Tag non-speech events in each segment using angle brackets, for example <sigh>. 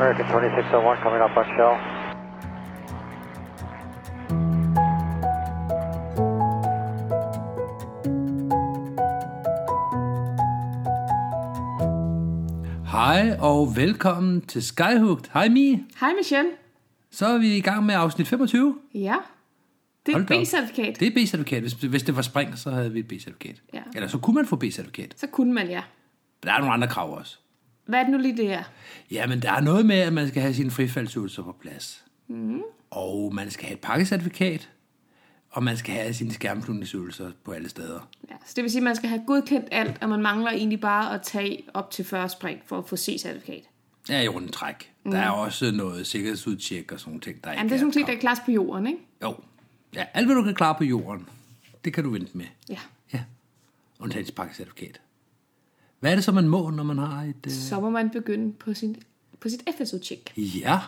American 2601 coming up on shell. Hej og velkommen til Skyhooked. Hej Mi. Hej Michelle. Så er vi i gang med afsnit 25. Ja. Det er et. B-certifikat. Det er B-certifikat. Hvis, hvis det var spring, så havde vi et B-certifikat. Ja. Eller så kunne man få B-certifikat. Så kunne man, ja. Der er nogle andre krav også. Hvad er det nu lige, det er? Ja, men der er noget med, at man skal have sine frifaldsøvelser på plads. Mm. Og man skal have et pakkecertifikat. Og man skal have sine skærmflyvningsøvelser på alle steder. Ja, så det vil sige, at man skal have godkendt alt, og man mangler egentlig bare at tage op til 40 spring for at få C-certifikat. Ja, i rundt træk. Mm. Der er også noget sikkerhedsudtjek og sådan nogle ting, der ikke Jamen, det er sådan nogle ting, der kan klares på jorden, ikke? Jo. Ja, alt hvad du kan klare på jorden, det kan du vente med. Ja. Ja. Undtagelsespakkecertifikat. Hvad er det så, man må, når man har et... Øh... Så må man begynde på, sin, på sit FSU-tjek. Ja,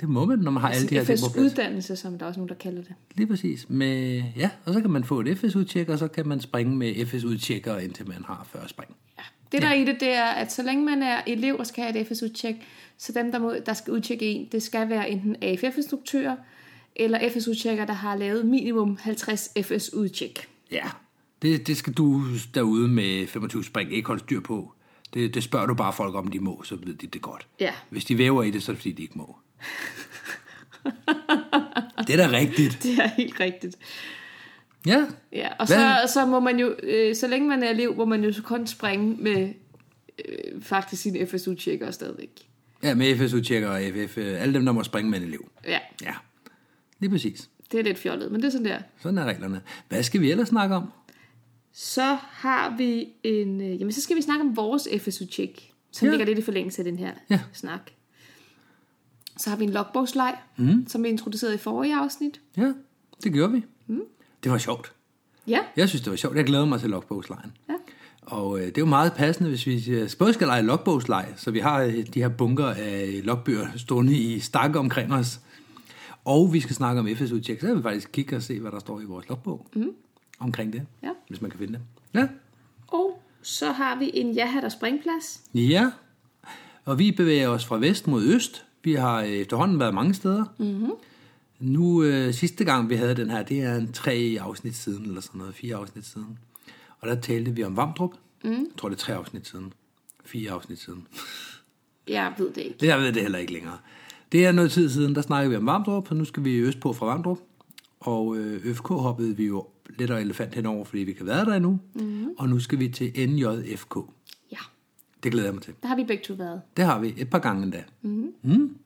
det må man, når man har alle de her ting på. FS-uddannelse, som der er også nogen, der kalder det. Lige præcis. Med, ja, og så kan man få et FS-udtjek, og så kan man springe med FS-udtjekker, indtil man har 40 spring. Ja. Det der er i det, det er, at så længe man er elev og skal have et FS-udtjek, så dem, der, må, der skal udtjekke en, det skal være enten AFF-instruktører, eller FS-udtjekker, der har lavet minimum 50 FS-udtjek. Ja, det, det skal du derude med 25 spring ikke holde styr på. Det, det spørger du bare folk om, de må, så ved de det godt. Ja. Hvis de væver i det, så er det fordi, de ikke må. <laughs> det er da rigtigt. Det er helt rigtigt. Ja, Ja, og Hvad? så, så må man jo, øh, så længe man er elev, må man jo så kun springe med øh, faktisk sine FSU-tjekker stadigvæk. ja med FS-udtjekker og FF, øh, alle dem, der må springe med en elev. Ja, Ja, lige præcis. det er lidt fjollet, men det er sådan der. Sådan er reglerne. Hvad skal vi ellers snakke om? Så har vi en, øh, jamen så skal vi snakke om vores FSU-tjek, som Ja. ligger lidt i forlængelse af den her Ja. snak. Så har vi en logbogsleg, mm. som vi introducerede i forrige afsnit. Ja, det gjorde vi. Mm. Det var sjovt. Ja, Jeg synes, det var sjovt. Jeg glæder mig til logbogslejen. ja. Og øh, det er jo meget passende, hvis vi øh, både skal lege logbogsleg, så vi har øh, de her bunker af logbøger stående i stakke omkring os. Og vi skal snakke om FS-udtjek, så kan vi faktisk kigge og se, hvad der står i vores logbog mm. Omkring det, Ja. hvis man kan finde det. Ja. Og så har vi en ja og springplads. Ja, og vi bevæger os fra vest mod øst. Vi har øh, efterhånden været mange steder. Mm-hmm. Nu, øh, sidste gang vi havde den her, det er en tre afsnit siden, eller sådan noget, fire afsnit siden. Og der talte vi om Vamdrup. Mm. Jeg tror, det er tre afsnit siden. Fire afsnit siden. Jeg ved det ikke. Det jeg ved det heller ikke længere. Det er noget tid siden, der snakkede vi om Vamdrup, og nu skal vi øst på fra Vamdrup. Og øh, FK hoppede vi jo lidt og elefant henover, fordi vi kan være der endnu. Mm-hmm. Og nu skal vi til NJFK. Ja, Det glæder jeg mig til. der har vi begge to været. Det har vi et par gange endda. Mm-hmm. Mm.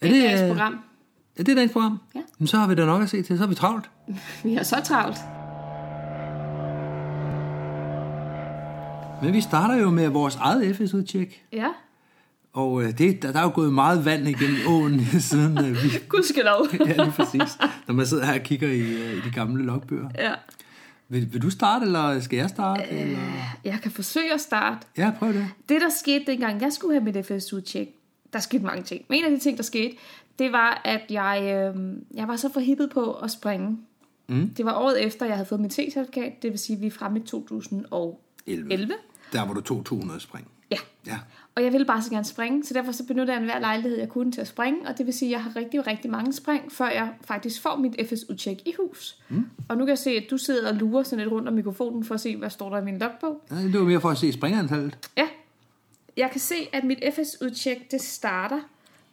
Er Det er det, dagens øh, program. er det dagens program? Ja. Men så har vi da nok at se til, så er vi travlt. <laughs> Vi har så travlt. Men vi starter jo med vores eget FS-udtjek. Ja, Og øh, det, der, der er jo gået meget vand igennem åen, <laughs> siden øh, vi... gudskelov. <laughs> Ja, lige præcis. Når man sidder her og kigger i, øh, i de gamle logbøger. ja. Vil, vil du starte, eller skal jeg starte? Eller? Jeg kan forsøge at starte. Ja, prøv det. Det, der skete dengang, jeg skulle have mit FSU-tjek, der skete mange ting. Men en af de ting, der skete, det var, at jeg, øh, jeg var så forhippet på at springe. Mm. Det var året efter, jeg havde fået mit C-certifikat, det vil sige, at vi er fremme i 2011. 11. Der hvor du tog 200 spring. Ja. Ja. Og jeg ville bare så gerne springe, så derfor så benytter jeg enhver lejlighed, jeg kunne til at springe. Og det vil sige, at jeg har rigtig, rigtig mange spring, før jeg faktisk får mit FSU-tjek i hus. Mm. Og nu kan jeg se, at du sidder og lurer sådan lidt rundt om mikrofonen for at se, hvad står der i min logbog. Ja, Det var mere for at se springantallet. Ja. Jeg kan se, at mit FS-udtjek, det starter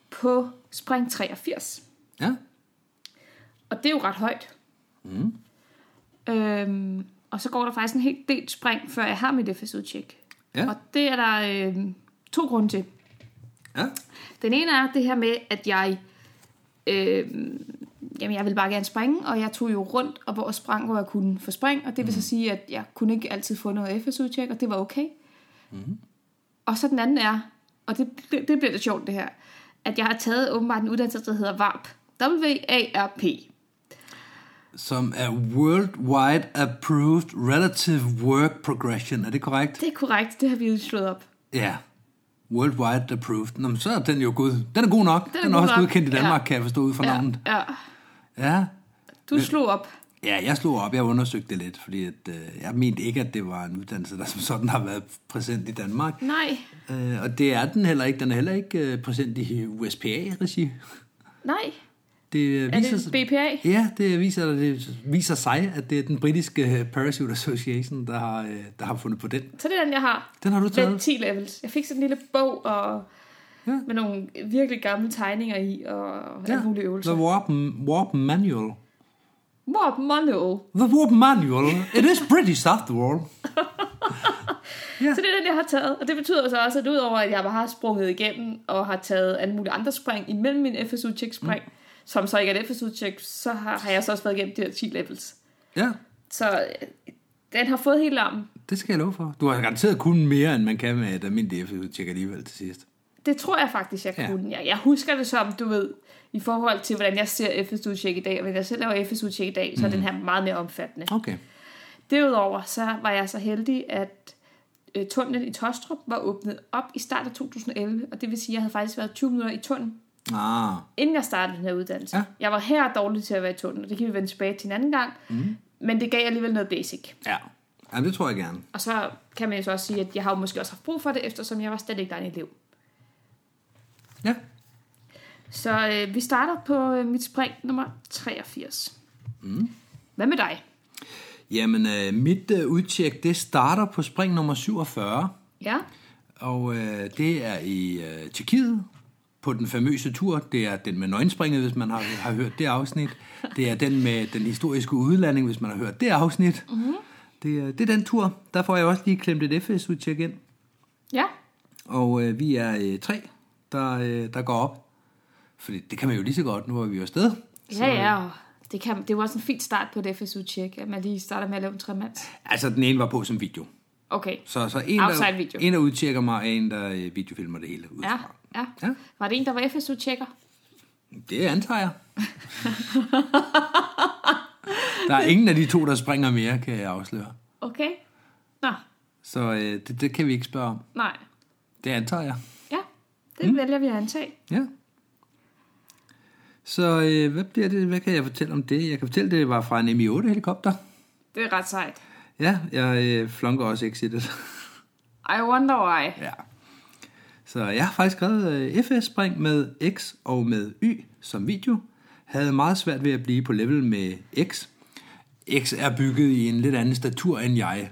på spring 83. Ja. Og det er jo ret højt. Mm. Øhm, og så går der faktisk en helt del spring, før jeg har mit FS-udtjek. Ja. Og det er der øhm, to grunde til. Ja. Den ene er det her med, at jeg... Øhm, jamen, jeg vil bare gerne springe, og jeg tog jo rundt og hvor sprang, hvor jeg kunne få spring. Og det vil så sige, at jeg kunne ikke altid få noget FS-udtjek, og det var okay. Mm. Og så den anden er, og det, det, det bliver lidt sjovt det her, at jeg har taget åbenbart en uddannelse, der hedder VARP. W-A-R-P. Som er Worldwide Approved Relative Work Progression. Er det korrekt? Det er korrekt, det har vi jo slået op. Ja. Worldwide Approved. Nå, men så er den jo god. Den er god nok. Den er, den er også nok. godkendt i Danmark, Ja. kan jeg forstå ud fra Ja, navnet. ja. Ja. Du slog op. Ja, jeg slog op, jeg undersøgte det lidt, fordi at, øh, jeg mente ikke, at det var en uddannelse, der <laughs> som sådan har været præsent i Danmark. Nej, Øh, og det er den heller ikke. Den er heller ikke øh, præsent i USPA-regi. nej. Det øh, Er viser det BPA? Ja, det viser, det viser sig, at det er den britiske øh, Parachute Association, der har, øh, der har fundet på den. Så det er den, jeg har. Den har du taget? 10 levels. Jeg fik sådan en lille bog og Ja. med nogle virkelig gamle tegninger i og ja. alle mulige øvelser. The Warp, Warp Manual. Warp Manual. The Warp Manual. It is British after all. Ja. Så det er den, jeg har taget. Og det betyder så også, at udover at jeg bare har sprunget igennem og har taget alle mulige andre spring imellem min FSU-check spring, mm. Som så ikke er et FSU-check, så har, har jeg så også været igennem de her 10 levels. Ja, Så øh, den har fået helt armen. det skal jeg love for. Du har garanteret kun mere, end man kan med et almindeligt FSU-tjek alligevel til sidst. Det tror jeg faktisk, jeg Ja. kunne. Jeg, jeg husker det som, du ved, i forhold til, hvordan jeg ser FSU-check i dag, og hvis jeg selv laver FSU-check i dag, så er den her meget mere omfattende. Okay. Derudover så var jeg så heldig, at øh, tunnelen i Tostrup var åbnet op i start af 2011, og det vil sige, at jeg havde faktisk været 20 minutter i tunnelen, Ah, inden jeg startede den her uddannelse. Ja. Jeg var her dårlig til at være i tunnelen, og det kan vi vende tilbage til en anden gang, mm. men det gav alligevel noget basic. ja. ja. det tror jeg gerne. Og så kan man jo så også sige, at jeg har jo måske også haft brug for det, eftersom jeg var slet ikke der en elev. Ja. Så øh, vi starter på øh, mit spring nummer 83. Mm. Hvad med dig? Jamen, øh, mit øh, udtjek, det starter på spring nummer 47. Ja, Og øh, det er i øh, Tjekkiet på den famøse tur. Det er den med nøgenspringet, hvis man har, har hørt det afsnit. Det er den med den historiske udlanding, hvis man har hørt det afsnit. Mm-hmm. Det, er- det er den tur. Der får jeg også lige klemt et FS-udtjek ind. ja, Og øh, vi er øh, tre, der, øh, der går op. Fordi det kan man jo lige så godt, nu er vi jo afsted. ja, ja. og Det, kan, det er jo også en fin start på et FSU-check, at man lige starter med at lave en tremands. Altså, den ene var på som video. Okay, Så, så en, Outside der, video. en, der udtjekker mig, og en, der øh, videofilmer det hele. ja, Udefra. Ja. Ja. Var det en, der var FSU-checker? Det antager jeg. der er ingen af de to, der springer mere, kan jeg afsløre. Okay. Nå, Så øh, det, det kan vi ikke spørge om. nej. Det antager jeg. Ja, det mm. vælger vi at antage. Ja. Så øh, hvad, bliver det, hvad kan jeg fortælle om det? Jeg kan fortælle, det var fra en Mi-8-helikopter. Det er ret sejt. Ja, jeg øh, flunker også exitet. I wonder why. ja. Så jeg har faktisk skrevet øh, FS-spring med X og med Y som video. Havde meget svært ved at blive på level med X. X er bygget i en lidt anden statur end jeg.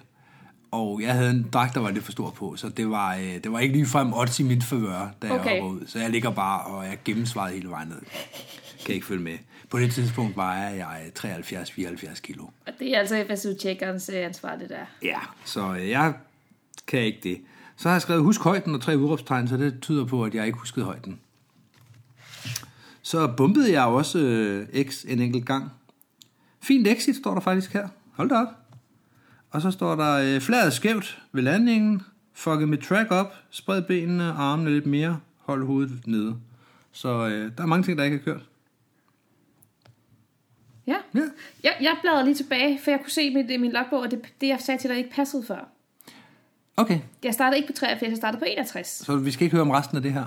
Og jeg havde en dragt, der var lidt for stor på, så det var, øh, det var ikke ligefrem odds i mit favør, da jeg Okay. var ud. Så jeg ligger bare, og jeg gennemsvaret hele vejen ned. Kan ikke følge med. På det tidspunkt vejer jeg 73-74 kilo. Og det er altså FSU-checkerens øh, ansvar, det der. Ja, så jeg kan ikke det. Så har jeg skrevet husk højden og tre udråbstegn, så det tyder på, at jeg ikke huskede højden. Så bumpede jeg også øh, X en enkelt gang. Fint exit står der faktisk her. Hold da op. Og så står der øh, fladet skævt ved landingen. Fucket med track op. Spred benene, armene lidt mere. Hold hovedet nede. Så øh, der er mange ting, der ikke er kørt. Ja. Ja. Jeg, jeg bladrede lige tilbage, for jeg kunne se i min, min logbog, at det, det, jeg sagde til dig, ikke passede før. Okay, Jeg startede ikke på 83, jeg startede på 61. så vi skal ikke høre om resten af det her.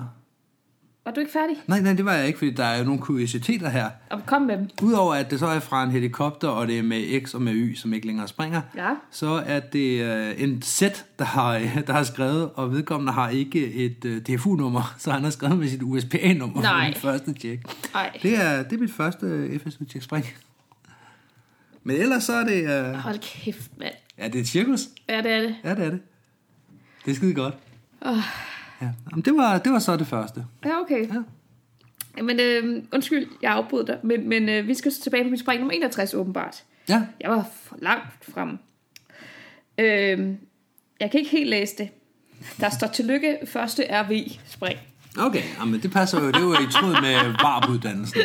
Var du ikke færdig? Nej, nej, det var jeg ikke, fordi der er jo nogle kuriositeter her. Og kom med dem. Udover at det så er fra en helikopter, og det er med X og med Y, som ikke længere springer, Ja. så er det øh, en set, der har, <laughs> der har skrevet, og vedkommende har ikke et øh, DFU-nummer, så han har skrevet med sit USPA-nummer Nej. den første tjek. Det er, det er mit første øh, FSU-tjek-spring. Men ellers så er det... Øh, hold kæft, mand. ja, det er et cirkus. Ja, det er det. Ja, det er det. Det er skide godt. Oh. Ja. Jamen, det, var, det var så det første. Ja, okay. Ja. Men øh, undskyld, jeg afbryder dig, men, men øh, vi skal tilbage på mit spring nummer 61 åbenbart. Ja, Jeg var for langt frem. Øh, jeg kan ikke helt læse det. Der står tillykke første RV-spring. Okay, jamen det passer jo, det er jo i tråd med VARP-uddannelsen,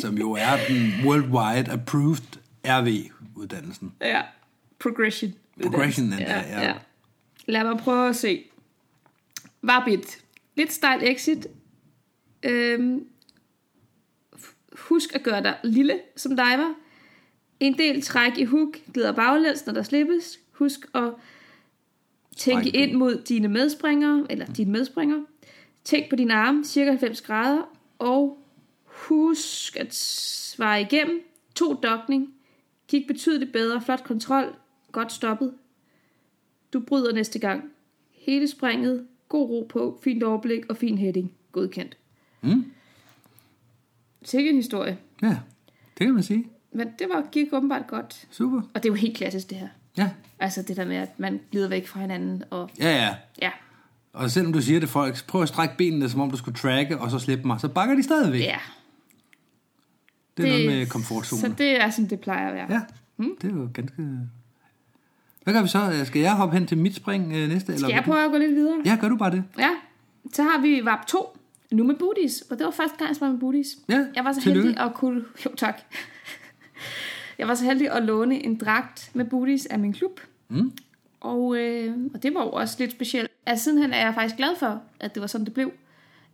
som jo er den worldwide approved RV-uddannelsen. Ja, progression. Progression, ja, ja, ja. Lad mig prøve at se. Varbit. Lidt stejl exit. Øhm, husk at gøre dig lille som diver. En del træk i hook, glider baglæns, når der slippes. Husk at tænke Træk. ind mod dine medspringere, eller dine medspringere. Tænk på dine arme, cirka 90 grader, og husk at svare igennem. To dokning, Gik betydeligt bedre. Flot kontrol. Godt stoppet. Du bryder næste gang. Hele springet. God ro på. Fint overblik og fin heading. Godkendt. Mm. Sikke en historie. Ja, det kan man sige. Men det var, gik åbenbart godt. Super. Og det er jo helt klassisk, det her. Ja, Altså det der med, at man glider væk fra hinanden. Og ja, ja. ja, Og selvom du siger det, folk, prøv at strække benene, som om du skulle tracke, og så slippe mig, så bakker de stadigvæk. ja. det er noget med komfortzone. Så det er, som det plejer at være. Ja, mm. det er jo ganske... Hvad gør vi så? Skal jeg hoppe hen til mit spring øh, næste? Skal jeg prøve at gå lidt videre? Ja, gør du bare det. Ja. Så har vi VAP 2. Nu med booties. Og det var første gang, jeg sprang med booties. Ja, Jeg var så tillykke. heldig at kunne... Jo, tak. <laughs> Jeg var så heldig at låne en dragt med booties af min klub. Mm. Og, øh, og det var jo også lidt specielt. Altså sidenhen er jeg faktisk glad for, at det var sådan, det blev.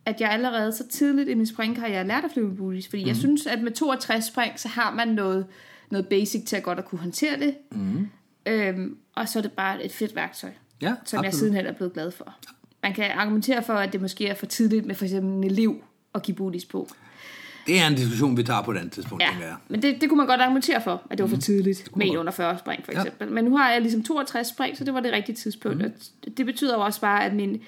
At jeg allerede så tidligt i min springkarriere lærte at flyve med booties. Fordi mm. jeg synes, at med 62 spring, så har man noget, noget basic til at godt at kunne håndtere det. Mm. Øhm, og så er det bare et fedt værktøj, Ja, som jeg absolut. sidenhen er blevet glad for. Man kan argumentere for, at det måske er for tidligt med for eksempel en elev at give booties på. Det er en diskussion, vi tager på et andet tidspunkt, Ja, jeg. men det, det kunne man godt argumentere for, at det var for tidligt med en under 40 spring for Ja. eksempel. Men nu har jeg ligesom 62 spring, så det var det rigtige tidspunkt. Mm. Og det betyder jo også bare, at min,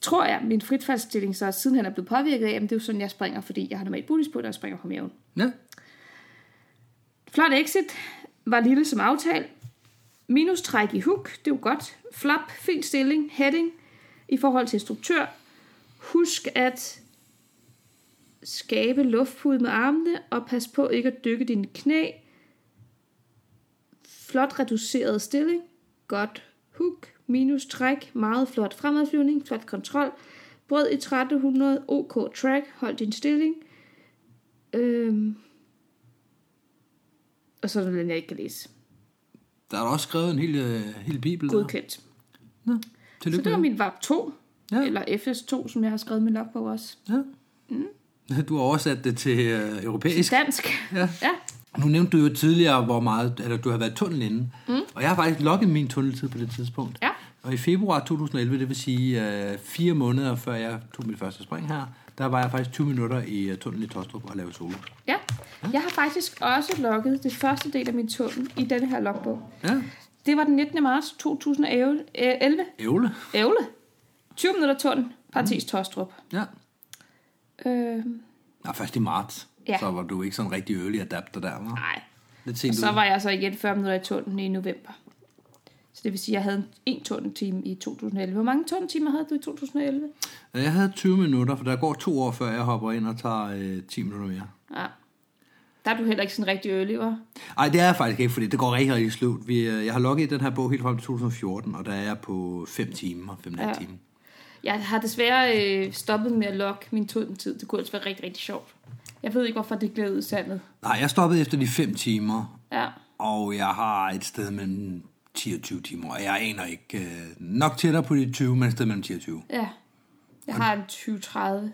tror jeg, min fritfaldsstilling så sidenhen er blevet påvirket af, at det er jo sådan, jeg springer, fordi jeg har normalt booties på, når jeg springer på maven. Ja, Flot exit, var lille som aftalt. Minus træk i hook, det er jo godt. Flap, fin stilling, heading i forhold til instruktør. Husk at skabe luftpude med armene, og pas på ikke at dykke dine knæ. Flot reduceret stilling. Godt hook, minus træk, meget flot fremadflyvning, flot kontrol. Brød i 1300, OK track, hold din stilling. Øhm. Og så er der den, jeg ikke kan læse der er også skrevet en hel, øh, hel bibel. der. Godkendt. Nå, Så tillykke det var min VAP 2, Ja. ja. eller FS2, som jeg har skrevet min log på også. Ja. Mm. Du har oversat det til øh, europæisk. Dansk. Ja. ja. Nu nævnte du jo tidligere, hvor meget, eller du har været tunnel inde. Mm. Og jeg har faktisk logget min tunneltid på det tidspunkt. Ja. Og i februar 2011, det vil sige øh, fire måneder før jeg tog mit første spring her, der var jeg faktisk 20 minutter i uh, tunnelen i Tostrup og lavede solo. ja. Jeg har faktisk også logget det første del af min tunnel i denne her logbog. Ja, Det var den 19. marts 2011. ævle. Ævle. 20 minutter tunnel, parentes Tostrup. Ja. Øh, Nå, først i marts. Ja. Så var du ikke sådan rigtig early adapter der, var? nej. Lidt Og så ud. var jeg så igen 40 minutter i tunnelen i november. Så det vil sige, at jeg havde en tunneltime i 2011. Hvor mange tunneltimer havde du i 2011? Jeg havde 20 minutter, for der går to år, før jeg hopper ind og tager øh, 10 minutter mere. Ja. Der er du heller ikke sådan rigtig var? Nej, det er jeg faktisk ikke, fordi det går rigtig, rigtig slut. Vi, øh, jeg har logget i den her bog helt frem til 2014, og der er jeg på 5 timer, 5,5 ja. Timer. Jeg har desværre øh, stoppet med at logge min tunneltid. Det kunne altså være rigtig, rigtig sjovt. Jeg ved ikke, hvorfor det blev udsandet. Nej, jeg stoppede efter de 5 timer, Ja. og jeg har et sted mellem 10 og 20 timer, og jeg aner ikke øh, nok tættere på de 20, men et sted mellem 10 og 20. Ja. Jeg har en 20-30,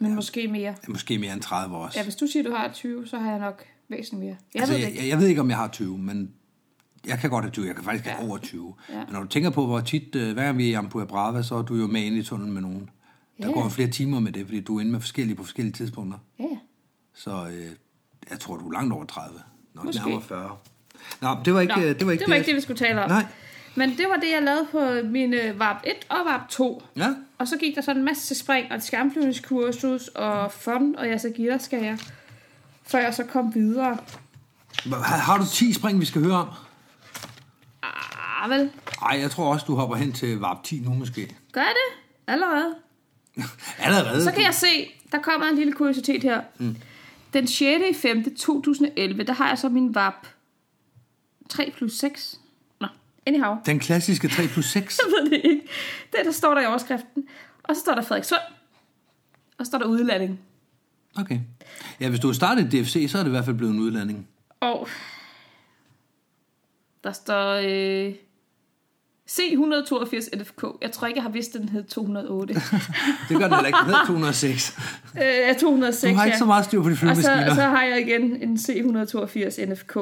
men måske mere. Måske mere end 30 også. Ja, hvis du siger, du har 20, så har jeg nok væsentligt mere. Jeg altså, ved jeg, ikke. jeg, jeg ved ikke, om jeg har 20, men jeg kan godt have 20. Jeg kan faktisk have Ja. over 20. Ja. Men når du tænker på, hvor tit, øh, hver gang vi er i Ampua Brava, så er du jo med ind i tunnelen med nogen. Der Ja. går flere timer med det, fordi du er inde med forskellige på forskellige tidspunkter. Ja, ja. Så øh, jeg tror, du er langt over 30. Nok Måske. nærmere 40. Nå, det var ikke Nå, øh, det, var ikke det, var ikke det, vi skulle tale om. Nej. Men det var det, jeg lavede på mine VAP 1 og VAP 2. Ja, Og så gik der sådan en masse spring og et skærmflyvningskursus og fun og jeg så jeg før jeg så kom videre. har, har du 10 spring, vi skal høre om? Ah, vel. Nej, jeg tror også, du hopper hen til VAP 10 nu måske. Gør jeg det? Allerede? <laughs> Allerede? Så kan jeg se, der kommer en lille kuriositet her. Mm. Den 6. i 5. 2011, der har jeg så min VAP 3 plus 6. Nå, anyhow. Den klassiske 3 plus 6. <laughs> Jeg ved det ikke. Det der står der i overskriften. Og så står der Frederikssund. Og så står der udlanding. Okay. Ja, hvis du har startet i DFC, så er det i hvert fald blevet en udlanding. Og der står øh, C182 NFK. Jeg tror ikke, jeg har vidst, at den hed 208. øh, <laughs> Det gør den heller ikke. Den hedder 206. 206, Du har ikke ja. så meget styr på de Og så, flyvemaskiner. så har jeg igen en C182 NFK,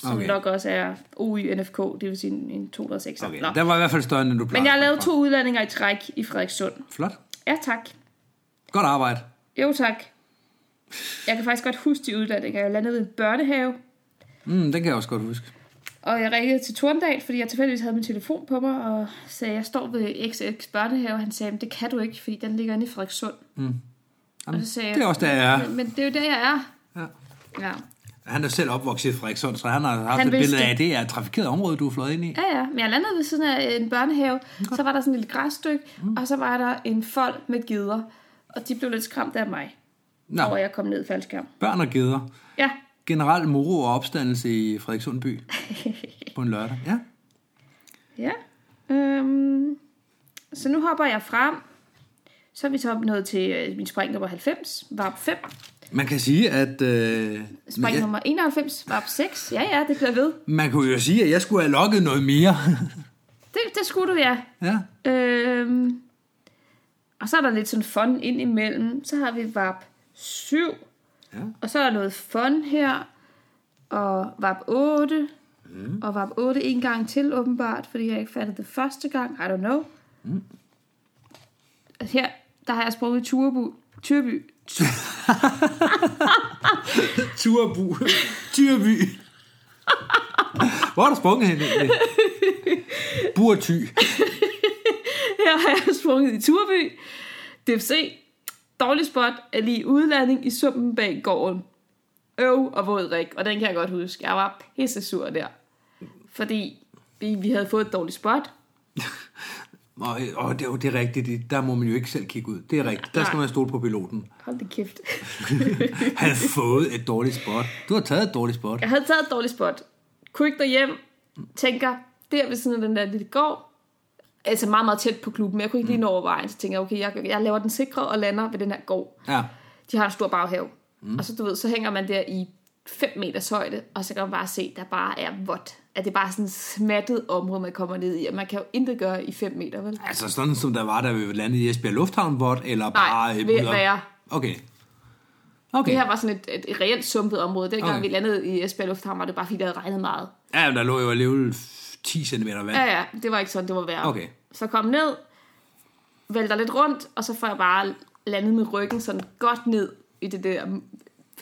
som Okay. nok også er OY NFK, det vil sige en, en 206. Okay, Nå. den var i hvert fald større, end du plejer. Men jeg har lavet to udlandinger i træk i Frederikssund. Flot. Ja, tak. Godt arbejde. Jo, tak. Jeg kan faktisk godt huske de udlandinger. Jeg landede ved en børnehave. Mm, den kan jeg også godt huske. Og jeg ringede til Torndal, fordi jeg tilfældigvis havde min telefon på mig, og sagde, jeg står ved XX børnehave, og han sagde, at det kan du ikke, fordi den ligger inde i Frederikssund. Mm. Jamen, Og så sagde det er også der, jeg er. Men, men det er jo der, jeg er. Ja. Ja. Han er selv opvokset i Frederikssund, så han har haft Han et billede af, det. at det er et trafikeret område, du er fløjet ind i. Ja, ja. Men jeg landede ved siden af en børnehave. Så var der sådan en lille græsstykke, Mm. og så var der en fold med gider. Og de blev lidt skræmt af mig, Nå, over jeg kom ned i faldskærm. børn og geder. Ja, Generel moro og opstandelse i Frederikssund by <laughs> på en lørdag. Ja. ja. Øhm, så nu hopper jeg frem. Så er vi så nået til øh, min spring nummer 90, varp 5. Man kan sige, at... Øh, Spring ja, nummer 91, varp 6. Ja, ja, det bliver ved. man kunne jo sige, at jeg skulle have lukket noget mere. <laughs> Det, det skulle du, ja. ja. Øhm, og så er der lidt sådan fun ind imellem. Så har vi VAP 7. Ja. Og så er der noget fun her. Og VAP 8. Mm. Og VAP 8 en gang til åbenbart, fordi jeg ikke fattede det første gang. I don't know. Mm. Her, der har jeg sprunget i Turbu. Turby. <laughs> <laughs> Turbu. Tyrby. Hvor er der sprunget hen egentlig? Burty. <laughs> Her har jeg sprunget i Turby. DFC. Dårlig spot er lige udlanding i sumpen bag gården. Øv og våd rig. Og den kan jeg godt huske. Jeg var pisse sur der. Fordi vi, vi havde fået et dårligt spot. <laughs> Og, og det, er jo- det er rigtigt. det- Der må man jo ikke selv kigge ud. Det er rigtigt. Der skal man stole på piloten. Hold det kæft. <laughs> Han har fået et dårligt spot. Du har taget et dårligt spot. Jeg havde taget et dårligt spot. Kunne ikke hjem. Tænker, der ved siden af den der lille gård. Altså meget, meget tæt på klubben. Jeg kunne ikke lige nå over vejen. Så tænker jeg, okay, jeg, jeg laver den sikre og lander ved den her gård. Ja. De har en stor baghave. Mm. Og så, du ved, så hænger man der i 5 meters højde, og så kan man bare se, der bare er vådt. At det er bare sådan et smattet område, man kommer ned i, og man kan jo intet gøre i 5 meter, vel? Altså sådan som der var, da vi landede i Esbjerg Lufthavn, hvor, eller bare... Nej, øh, ved op- være. Okay. Okay. Det her var sådan et, et, et reelt sumpet område. Dengang Okay. vi landede i Esbjerg Lufthavn, var det bare fordi, det havde regnet meget. Ja, men der lå jo alligevel 10 cm vand. Ja, ja, det var ikke sådan, det var værre. Okay. Så kom ned, vælter lidt rundt, og så får jeg bare landet med ryggen sådan godt ned i det der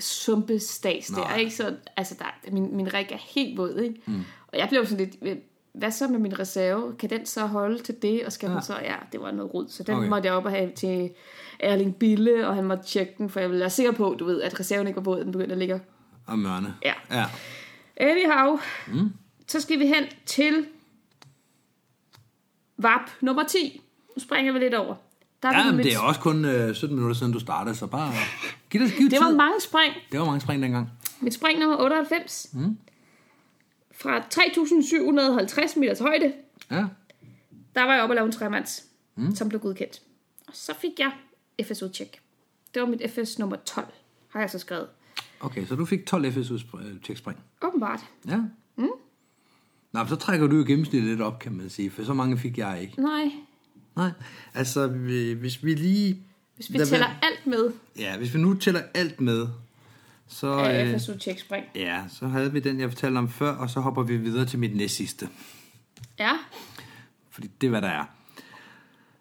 sumpe stads der, ikke? Så, altså, der, min, min rig er helt våd, ikke? Mm. Og jeg blev sådan lidt, hvad så med min reserve? Kan den så holde til det? Og skal ja. Ja. den så, ja, det var noget rod. Så den Okay. måtte jeg op og have til Erling Bille, og han måtte tjekke den, for jeg ville være sikker på, du ved, at reserven ikke var våd, den begyndte at ligge Og mørne. Ja. ja. Anyhow, mm. så skal vi hen til VAP nummer 10. Nu springer vi lidt over. Der Ja, vi men det er også kun øh, 17 minutter siden, du startede, så bare giv det, giv det var tid. mange spring. det var mange spring dengang. Mit spring nummer 98. Mm. Fra 3.750 meters højde, Ja. der var jeg oppe og lave en tremands, mm. som blev godkendt. Og så fik jeg FSO-check. Det var mit FS nummer 12, har jeg så skrevet. Okay, så du fik 12 FSU spring. Åbenbart. Ja. Mm. Nå, så trækker du jo gennemsnittet lidt op, kan man sige, for så mange fik jeg ikke. Nej, Nej, altså vi- hvis vi lige... hvis vi tæller alt med Ja, hvis vi nu tæller alt med, så, af øh, FSO-check spring. ja, så havde vi den, jeg fortalte om før, og så hopper vi videre til mit næst sidste. Ja, Fordi det er, hvad der er.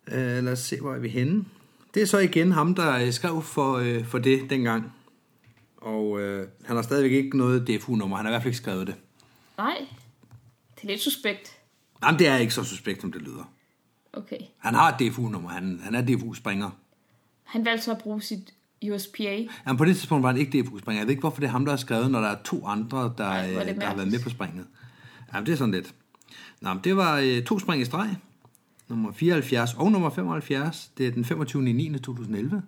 Øh, lad os se, hvor er vi henne. Det er så igen ham, der øh, skrev for, øh, for det dengang. Og øh, han har stadigvæk ikke noget DFU-nummer. Han har i hvert fald ikke skrevet det. nej. Det er lidt suspekt. Jamen, det er ikke så suspekt, som det lyder. Okay. Han har et DFU-nummer. Han, han er DFU-springer. Han valgte så at bruge sit USPA. Jamen, på det tidspunkt var han ikke DFU-springer. Jeg ved ikke, hvorfor det er ham, der har skrevet, når der er to andre, der, Ej, det der har været med på springet. Jamen, det er sådan lidt. Nå, men det var øh, to spring i streg. Nummer 74 og nummer 75. Det er den 25. 9. 2011.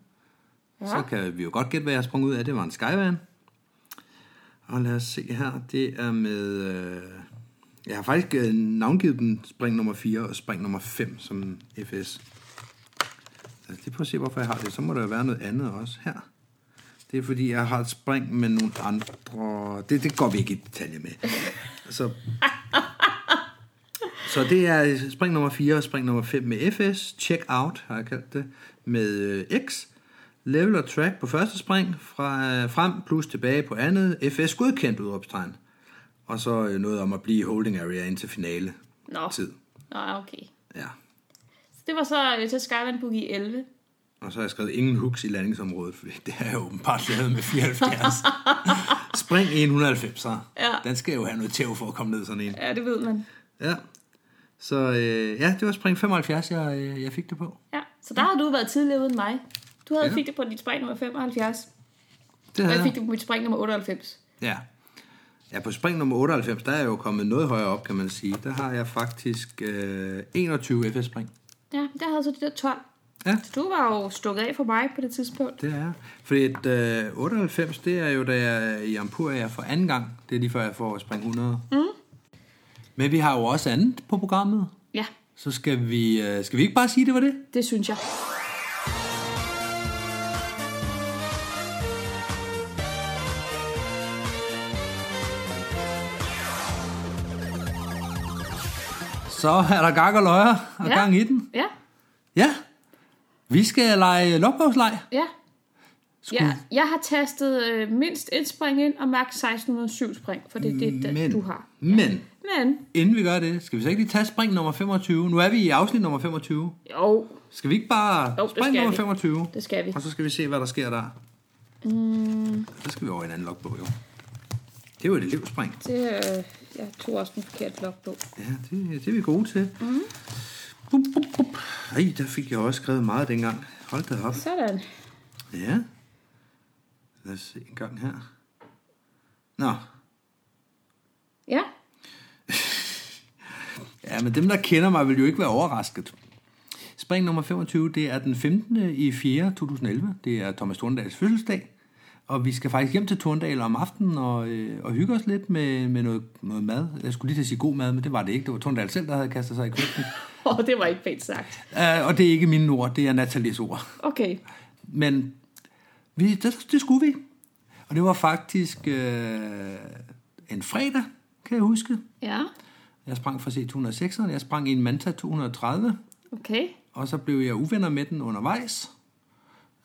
Ja. Så kan vi jo godt gætte, hvad jeg sprunget ud af. Det var en Skyvan. Og lad os se her. Det er med... Øh, jeg har faktisk øh, navngivet den spring nummer 4 og spring nummer 5 som FS. Lad os lige prøve at se, hvorfor jeg har det. Så må der jo være noget andet også her. Det er fordi, jeg har et spring med nogle andre... Det, det går vi ikke i detalje med. Så, så det er spring nummer 4 og spring nummer 5 med FS. Check out, har jeg kaldt det, med øh, X. Level og track på første spring, fra, øh, frem plus tilbage på andet. FS godkendt udråbstegn. Og så øh, noget om at blive holding area indtil finale Nå. tid. Nå, okay. Ja. Det var så øh, til Skyland Boogie 11. Og så har jeg skrevet ingen hooks i landingsområdet, fordi <laughs> det er jo åbenbart lavet med 74. <laughs> Spring 190, så. Ja. Den skal jo have noget tæv for at komme ned sådan en. Ja, det ved man. Ja. Så øh, ja, det var spring 75, jeg, øh, jeg fik det på. Ja, så der har du været tidligere end mig. Du havde Ja. ja. fik det på dit spring nummer 75, Det og havde jeg fik det på mit spring nummer 98. Ja. Ja, på spring nummer 98, der er jeg jo kommet noget højere op, kan man sige. Der har jeg faktisk øh, 21 FS-spring. Ja, der havde så de der 12. Ja, Så du var jo stukket af for mig på det tidspunkt. det er. Fordi et, øh, 98, det er jo da jeg i Ampuria for anden gang. Det er lige før jeg får spring 100. Mm. Men vi har jo også andet på programmet. Ja, Så skal vi, øh, skal vi ikke bare sige, det var det? det synes jeg. Så er der gang og løjer og Ja. gang i den. Ja, Ja, vi skal lege logbogsleg. ja. Skulle- ja jeg har tastet øh, mindst et spring ind og maks 1607 spring, for det er det, der, Men, du har. men Men, inden vi gør det, skal vi så ikke lige tage spring nummer 25? Nu er vi i afsnit nummer 25. jo, Skal vi ikke bare Jo, spring nummer vi. 25? det skal vi. Og så skal vi se, hvad der sker der. Mm. Så skal vi over i en anden logbog, jo. Det jo et elevspring. Det, øh, jeg tog også den forkerte logbog. Ja, det, det er vi gode til. Mm. Bup, bup, bup. Ej, der fik jeg også skrevet meget dengang. Hold da op. Sådan. Ja. Lad os se en gang her. Nå, Ja, <laughs> Ja, men dem, der kender mig, vil jo ikke være overrasket. Spring nummer 25, det er den 15. i 4. 2011. Det er Thomas Torndals fødselsdag. Og vi skal faktisk hjem til Torndal om aftenen og, øh, og hygge os lidt med, med noget, noget mad. Jeg skulle lige til at sige god mad, men det var det ikke. Det var Torndal selv, der havde kastet sig i køkkenet. <laughs> oh, det var ikke pænt sagt. uh, og det er ikke mine ord, det er Nathalies ord. Okay, Men vi, det, det skulle vi. Og det var faktisk øh, en fredag, kan jeg huske. ja, Jeg sprang fra C206'eren, jeg sprang i en Manta 230. okay. Og så blev jeg uvenner med den undervejs.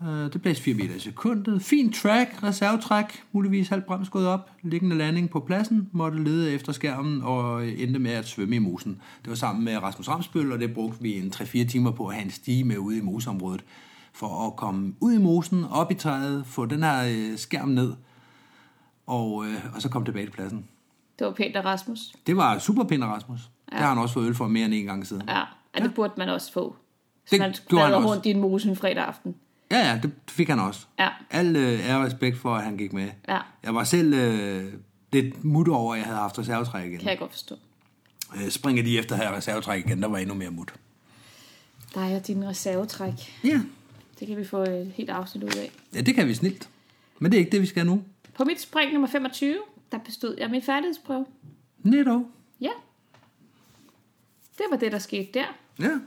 Øh, Det blæste 4 meter i sekundet. Fin track, reservetræk, muligvis halvt bremsgået op, liggende landing på pladsen, måtte lede efter skærmen og endte med at svømme i mosen. Det var sammen med Rasmus Ramsbøl, og det brugte vi en 3-4 timer på at have en stige med ude i moseområdet, for at komme ud i mosen, op i træet, få den her øh, skærm ned, og, øh, og så komme tilbage til pladsen. Det var pænt af Rasmus. Det var super pænt af Rasmus. Ja. Det har han også fået øl for mere end en gang siden. Ja, og det burde man også få. Det Det man gjorde han også. rundt i en mose en fredag aften. Ja, ja, det fik han også. Ja. Al øh, ære og respekt for, at han gik med. Ja. Jeg var selv øh, lidt mut over, at jeg havde haft reservetræk igen. Kan jeg godt forstå. Øh, springer de efter at have reservetræk igen, der var endnu mere mut. Der er din reservetræk. Ja. Det kan vi få et helt afsnit ud af. ja, det kan vi snilt. Men det er ikke det, vi skal nu. På mit spring nummer 25, der bestod jeg min færdighedsprøve. Netto. Ja. Det var det, der skete der. Ja.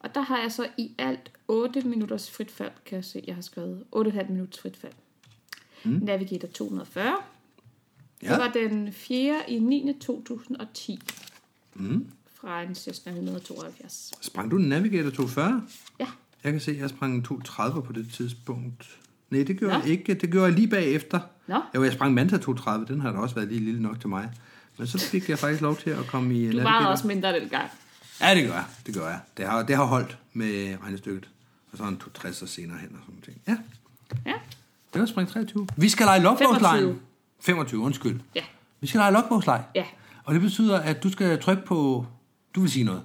Og der har jeg så i alt 8 minutters frit fald, kan jeg se, jeg har skrevet. 8,5 minutters frit fald. Mm. Navigator 240. Ja. Det var den 4. i 9. 2010. Mm. Fra en Cessna 172. Sprang du en Navigator 240? Ja, Jeg kan se, at jeg sprang en 230 på det tidspunkt. Nej, det gjorde Nå. jeg ikke. Det gjorde jeg lige bagefter. Nå. Jo, jeg sprang Manta 230. Den har da også været lige lille nok til mig. Men så fik jeg faktisk lov til at komme i du var også mindre dengang. Ja, det gør jeg. Det gør jeg. Det har, det har holdt med regnestykket. Og så en 260 og senere hen og sådan ting. Ja, Ja, det var spring 23. Vi skal lege logbogslejen. 25. 25, undskyld. ja, Vi skal lege logbogsleg. ja. Og det betyder, at du skal trykke på... Du vil sige noget.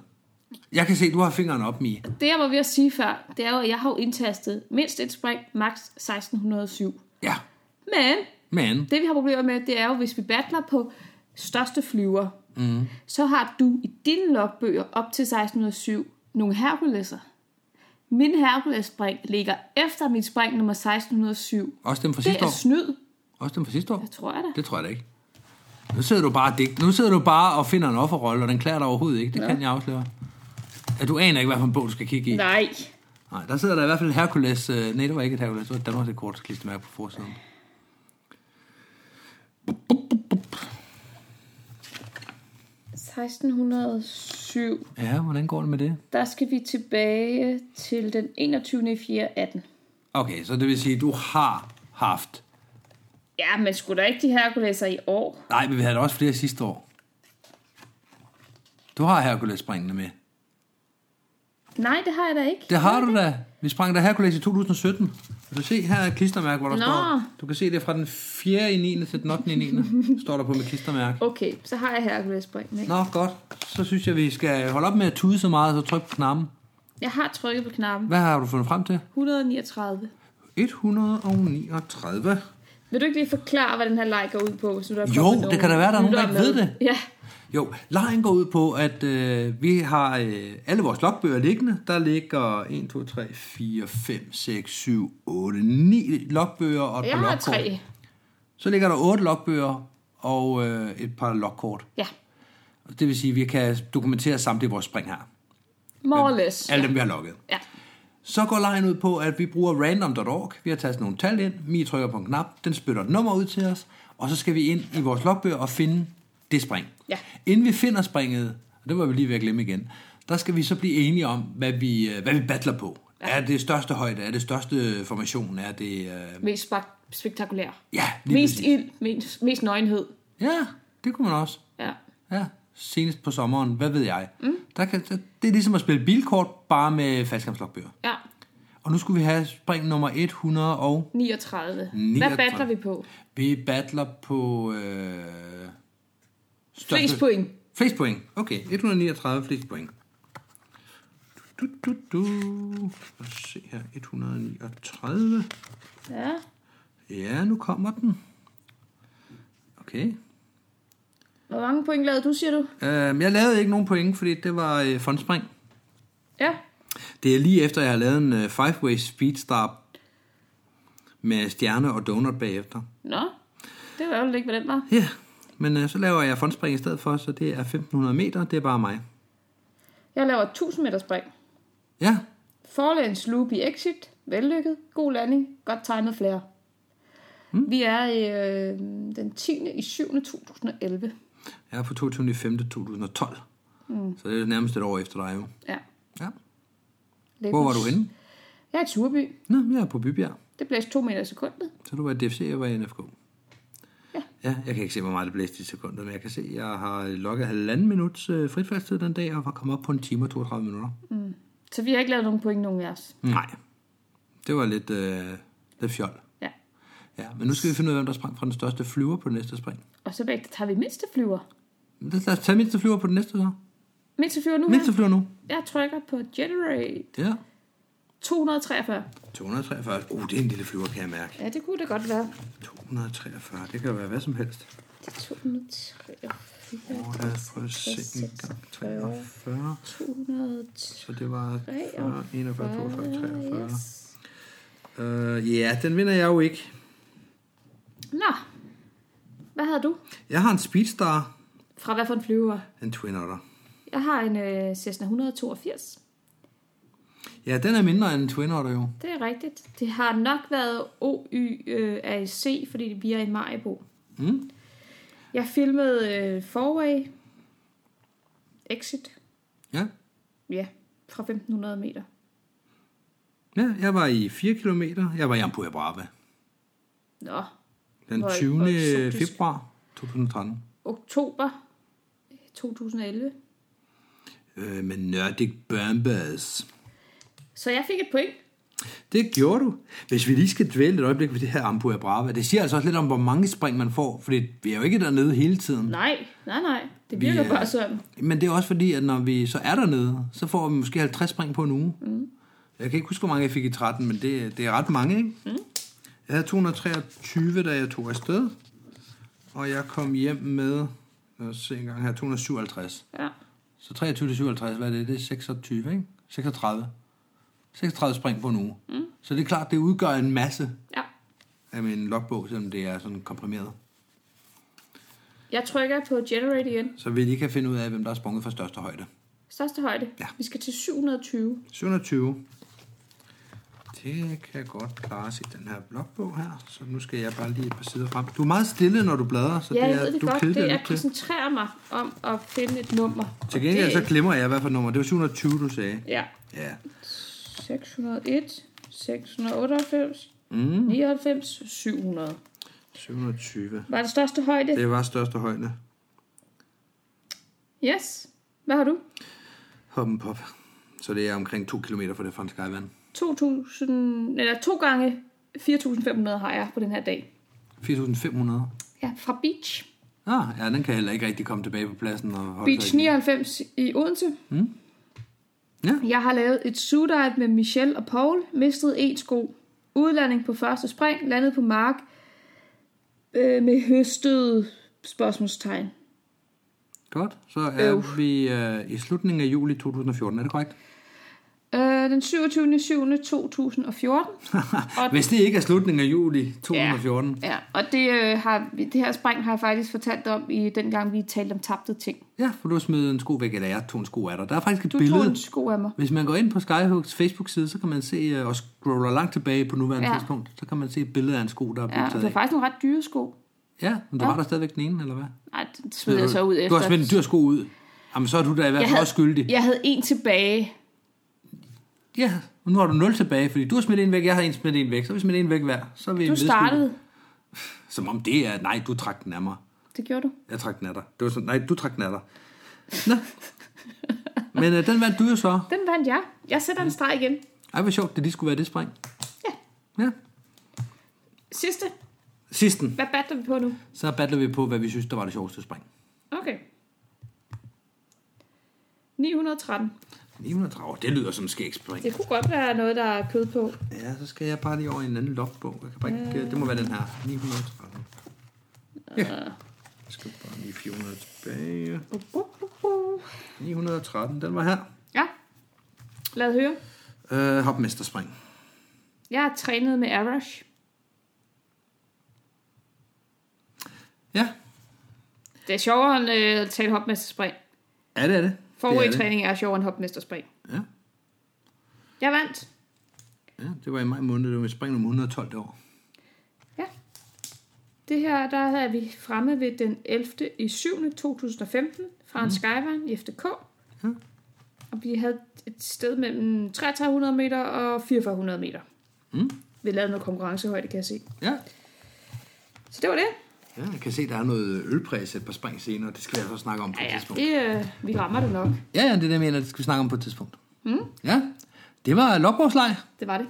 Jeg kan se, du har fingeren op, Mie. Det jeg var ved at sige før, det er jo, at jeg har jo indtastet mindst et spring, max 1607. Ja, Men men... det vi har problemer med, det er jo, hvis vi battler på største flyver, mm. så har du i dine logbøger op til 1607 nogle Herculeser. Min Hercules-spring ligger efter mit spring nummer 1607. Også dem fra Det sidste er år. snyd, Også dem fra sidste år. det tror jeg da. Det tror jeg da ikke. Nu sidder du bare og digt. Nu sidder du bare og finder en offerrolle, og den klæder dig overhovedet ikke. Det ja. kan jeg afsløre. Ja, du aner ikke, hvad for en bog, du skal kigge i. Nej. Nej, der sidder der i hvert fald et Hercules. Øh, nej, det var ikke et Hercules. Det var Danmarks rekord klistermærke på forsiden. 1607, Ja, hvordan går det med det? der skal vi tilbage til den 21. 4. 18. Okay, så det vil sige, at du har haft... Ja, men skulle der ikke de Herculeser i år? Nej, men vi havde da også flere sidste år. Du har Hercules springende med. Nej, det har jeg da ikke. Det har du da. Vi sprang der Hercules i 2017. Kan du se, her er et klistermærke, hvor der Nå. står... Du kan se det er fra den 4. i 9. til den 8. i 9. står der på med klistermærke. Okay, så har jeg Hercules-springen, ikke? Nå, godt. Så synes jeg, vi skal holde op med at tude så meget, så tryk på knappen. Jeg har trykket på knappen. Hvad har du fundet frem til? 139. 139. Vil du ikke lige forklare, hvad den her leg går ud på? Hvis du er Jo, det kan da være, der er nogen, der ikke ved med? Ja, Jo, lejen går ud på, at øh, vi har øh, alle vores logbøger liggende. Der ligger 1, 2, 3, 4, 5, 6, 7, 8, 9 logbøger og et jeg par har logkort. tre. Så ligger der 8 logbøger og øh, et par logkort. Ja, Det vil sige, at vi kan dokumentere samtlige vores spring her. more or less. Alle dem, vi har logget. Ja. Så går lejen ud på, at vi bruger random.org. Vi har taget nogle tal ind. Mi trykker på en knap. Den spytter et nummer ud til os. Og så skal vi ind i vores logbøger og finde det spring. Ja. Inden vi finder springet, og det var vi lige ved at glemme igen, der skal vi så blive enige om, hvad vi, øh, hvad vi battler på. Ja. Er det største højde? Er det største formation? Er det... Øh, Mest spek- spektakulær. ja, Mest præcis. ild, mest, mest nøgenhed. Ja, det kunne man også. Ja. Ja, senest på sommeren, hvad ved jeg. Mm. Der kan, der, det er ligesom at spille bilkort, bare med faldskærmslogbøger. Ja, Og nu skulle vi have spring nummer 100 og 39. Hvad 39. battler vi på? vi battler på... Øh, største- Flest point. Flest point. Okay, 139 flest point. Du, du, du. Lad os se her, 139. Ja. Ja, nu kommer den. Okay. Hvor mange point lavede du, siger du? Øhm, jeg lavede ikke nogen point, fordi det var øh, fondspring. Ja. Det er lige efter, jeg har lavet en øh, five-way speedstar med stjerne og donut bagefter. Nå, det var jo ikke, hvad den var. Ja, men øh, så laver jeg fondspring i stedet for, så det er 1500 meter, det er bare mig. Jeg laver et 1000 meter spring. Ja, Forlæns loop i exit. Vellykket. God landing. Godt tegnet flere. Mm. Vi er i øh, den 10. i 7. 2011. jeg er på 22. 5. 2012. Mm. Så det er nærmest et år efter dig jo. Ja. Ja. Hvor var du henne? Jeg er i Turby. Nå, jeg er på Bybjerg. Det blæste 2 meter i sekundet. Så du var i DFC, og jeg var i NFK. Ja. Jeg kan ikke se, hvor meget det blæste i sekunder, men jeg kan se, at jeg har logget halvanden minuts øh, fritfaldstid den dag, og var kommet op på en time og 32 minutter. Mm. Så vi har ikke lavet nogen point, nogen af os. Nej, det var lidt, øh, lidt fjol. Ja. Ja, men nu skal vi finde ud af, hvem der sprang fra den største flyver på det næste spring. Og så bagefter tager vi mindste flyver. Lad os tage mindste flyver på det næste så. Mindste flyver nu Mindste flyver nu. Jeg trykker på generate Ja. 243. 243. Uh, det er en lille flyver, kan jeg mærke. Ja, det kunne det godt være. 243, det kan være hvad som helst. 243. Og lad os prøve at se en gang. 43. 200. Så det var 40, 41, 42, 43. Yes. Uh, ja, den vinder jeg jo ikke. Nå. Hvad havde du? Jeg har en Speedstar. Fra hvad for en flyver? En Twin Otter. Jeg har en øh, Cessna 182. Ja, den er mindre end en Twin Otter jo. Det er rigtigt. Det har nok været OY øh, fordi vi er i Majbo. Mm. Jeg filmede øh, Forway Exit. Ja. Ja, fra 1500 meter. ja, jeg var i 4 km. Jeg var i Ampua Brava. Nå, Den Hvor- 20. hvor eksotisk. februar 2013. oktober 2011. Øh, med Nordic Bombers. Så jeg fik et point. Det gjorde du. Hvis vi lige skal dvæle et øjeblik ved det her Ampua Brava, det siger altså også lidt om, hvor mange spring man får, fordi vi er jo ikke dernede hele tiden. Nej, nej, nej. Det Vi virker er- bare sådan. Men det er også fordi, at når vi så er dernede, så får vi måske 50 spring på en uge. Mm. Jeg kan ikke huske, hvor mange jeg fik i 13, men det, det er ret mange, ikke? Mm. Jeg havde 223, da jeg tog afsted, og jeg kom hjem med, lad os se en gang her, 257. Ja. Så 23 til 57, hvad er det? Det er 26, ikke? 36. 36 spring på en uge. Mm. Så det er klart, det udgør en masse ja. af min logbog, selvom det er sådan komprimeret. Jeg trykker på Generate igen. Så vi lige kan finde ud af, hvem der er sprunget fra største højde. Største højde. Ja. Vi skal til 720. 720. Det kan godt klares i den her blogbog her, så nu skal jeg bare lige et par sider frem. Du er meget stille, når du bladrer, så Ja, det jeg er, ved det du godt. Det, at jeg til. koncentrerer mig om at finde et nummer. Til gengæld så glemmer jeg, hvad for nummer. Det var 720, du sagde. Ja. Ja. 601, 698, Mm, 99, 700. 720. Var det største højde? Det var største højde. Yes. Hvad har du? Hoppen pop. Så det er omkring 2 km fra det franske skyvand. 2000, eller to gange 4.500 har jeg på den her dag. 4.500. Ja, fra Beach. Ah, ja, den kan heller ikke rigtig komme tilbage på pladsen. Og holde Beach sig i. 99 i Odense. Ja. Jeg har lavet et sudive med Michelle og Paul. Mistet en sko. Udlanding på første spring. Landet på mark. Øh, med høstet spørgsmålstegn. Godt, så er Øv. vi øh, i slutningen af juli 2014, er det korrekt? Øh, den 27. 7. 2014. Og- Hvis det ikke er slutningen af juli 2014. Ja, og det, øh, har, det her spring har jeg faktisk fortalt om i den gang, vi talte om tabte ting. Ja, for du smed en sko væk, eller jeg tog en sko af dig. Der er faktisk et Du billede. tog en sko af mig. Hvis man går ind på Skyhooks Facebook-side, så kan man se, øh, og scroller langt tilbage på nuværende Ja. tidspunkt, så kan man se et billede af en sko, der er Ja, blevet det taget var af. faktisk nogle ret dyre sko. Ja, men der var der stadigvæk den ene, eller hvad? Nej, det smed jeg så ud efter. Du har smidt en dyr sko ud. Jamen, så er du da i hvert fald også skyldig. Jeg havde en tilbage. Ja, og nu har du 0 tilbage, fordi du har smidt en væk, jeg har en smidt en væk, så har vi smidt en væk hver. Så er vi Du startede. Som om det er, nej, du trak den af mig. Det gjorde du. Jeg trak den af dig. Det var sådan, nej, du trak den af dig. Nå. Men øh, den vandt du jo så. Den vandt jeg. Jeg sætter en streg igen. Ej, hvor sjovt, det lige skulle være det spring. Ja. Ja. Sidste. Sidsten. Hvad battler vi på nu? Så battler vi på, hvad vi synes, der var det sjoveste spring. Okay. 913. 930, det lyder som skægspring. Det kunne godt være noget, der er kød på. Ja, så skal jeg bare lige over i en anden logbog. Jeg kan bare ikke, det må være den her. 913. Ja. Jeg skal bare lige 400 tilbage. Uh, uh, uh, uh. 913, den var her. Ja. Lad høre. Øh, hopmesterspring. Jeg har trænet med Arash. Ja, Det er sjovere end øh, at tale hopmesterspring. er det er det. Det er er sjovere end hopmesterspring. Ja. Jeg vandt. ja, det var i maj måned. Det var et spring nummer 112 det år. Ja. Det her, der er vi fremme ved den 11. i 7. 2015 fra en Skyvine i FDK. Ja. Og vi havde et sted mellem 3300 meter og 4400 meter. Mm. Vi lavede noget konkurrencehøjde, kan jeg se. Ja. Så det var det. Ja, jeg kan se, der er noget ølpræs et par spring senere. Det skal jeg så snakke om på et ja, tidspunkt. det, øh, vi rammer det nok. Ja, ja, det er det, jeg mener, det skal vi snakke om på et tidspunkt. Mm. Ja, det var logbogsleg. Det var det.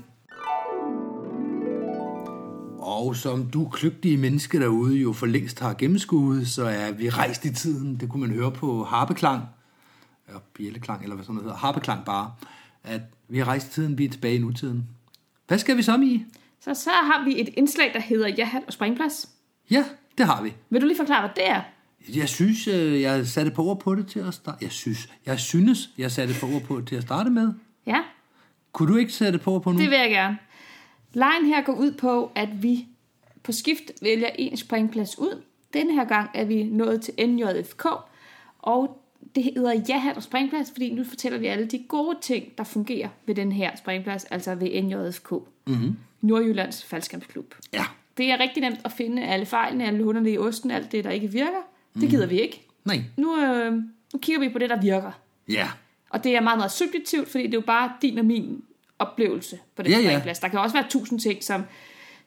Og som du kløgtige menneske derude jo for længst har gennemskuet, så er vi rejst i tiden. Det kunne man høre på harpeklang. Ja, bjælleklang, eller hvad sådan noget hedder. Harpeklang bare. At vi har rejst i tiden, vi er tilbage i nutiden. Hvad skal vi så i? Så, så har vi et indslag, der hedder Jahat og Springplads. Ja, det har vi. Vil du lige forklare, hvad det er? Jeg synes, øh, jeg satte på ord på det til at starte. Jeg synes, jeg synes, jeg satte på ord på det til at starte med. Ja, Kunne du ikke sætte på ord på nu? det vil jeg gerne. Lejen her går ud på, at vi på skift vælger en springplads ud. Denne her gang er vi nået til NJFK, og det hedder Jahat og Springplads, fordi nu fortæller vi alle de gode ting, der fungerer ved den her springplads, altså ved NJFK. Mm-hmm. Nordjyllands Faldskærmsklub. Ja. Det er rigtig nemt at finde alle fejlene, alle hunderne i osten, alt det, der ikke virker. Det gider vi ikke. Nej. Nu, øh, nu kigger vi på det, der virker. Ja. Og det er meget, meget subjektivt, fordi det er jo bare din og min oplevelse på den Ja, ja, ja. springplads. Der kan også være tusind ting, som,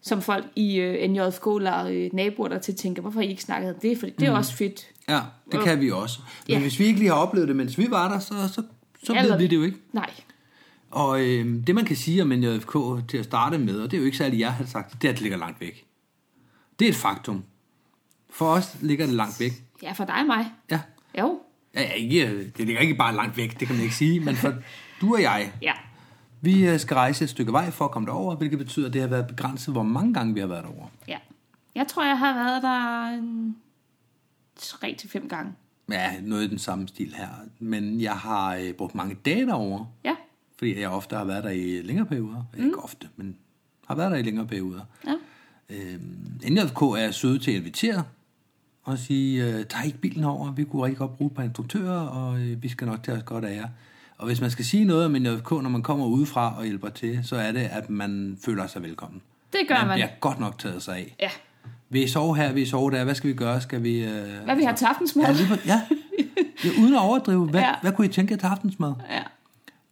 som folk i øh, NJFK eller øh, naboer der til tænker, hvorfor I ikke snakket om det? For det er Mhm. også fedt. Ja, det kan vi også. Men Ja. hvis vi ikke lige har oplevet det, mens vi var der, så, så, så Ja, ved vi det jo ikke. Nej. Og øh, det man kan sige om NJFK til at starte med, og det er jo ikke særlig jeg har sagt, det er, at det ligger langt væk. Det er et faktum. For os ligger det langt væk. Ja, for dig og mig. Ja. Jo. Ja, ja ikke, det ligger ikke bare langt væk, det kan man ikke sige, men for <laughs> du og jeg, Ja. vi øh, skal rejse et stykke vej for at komme derover, hvilket betyder, at det har været begrænset, hvor mange gange vi har været derover. ja. Jeg tror, jeg har været der en tre til fem gange. Ja, noget i den samme stil her. Men jeg har øh, brugt mange dage derovre, Ja. Fordi jeg ofte har været der i længere perioder. Mm. Ikke ofte, men har været der i længere perioder. Ja. Øhm, NJFK er søde til at invitere og sige, øh, tag ikke bilen over, vi kunne rigtig godt bruge et par instruktører, og øh, vi skal nok tage os godt af jer. Og hvis man skal sige noget om NJFK, når man kommer udefra og hjælper til, så er det, at man føler sig velkommen. Det gør man man. bliver godt nok taget sig af. Ja. Vil I sove her, vil I sove der, hvad skal vi gøre? Skal vi... Øh... Hvad vi har til aftensmad? Ja, lige, på- ja. ja, uden at overdrive. Hvad. <laughs> Ja. hvad kunne I tænke jer til aftensmad? Ja.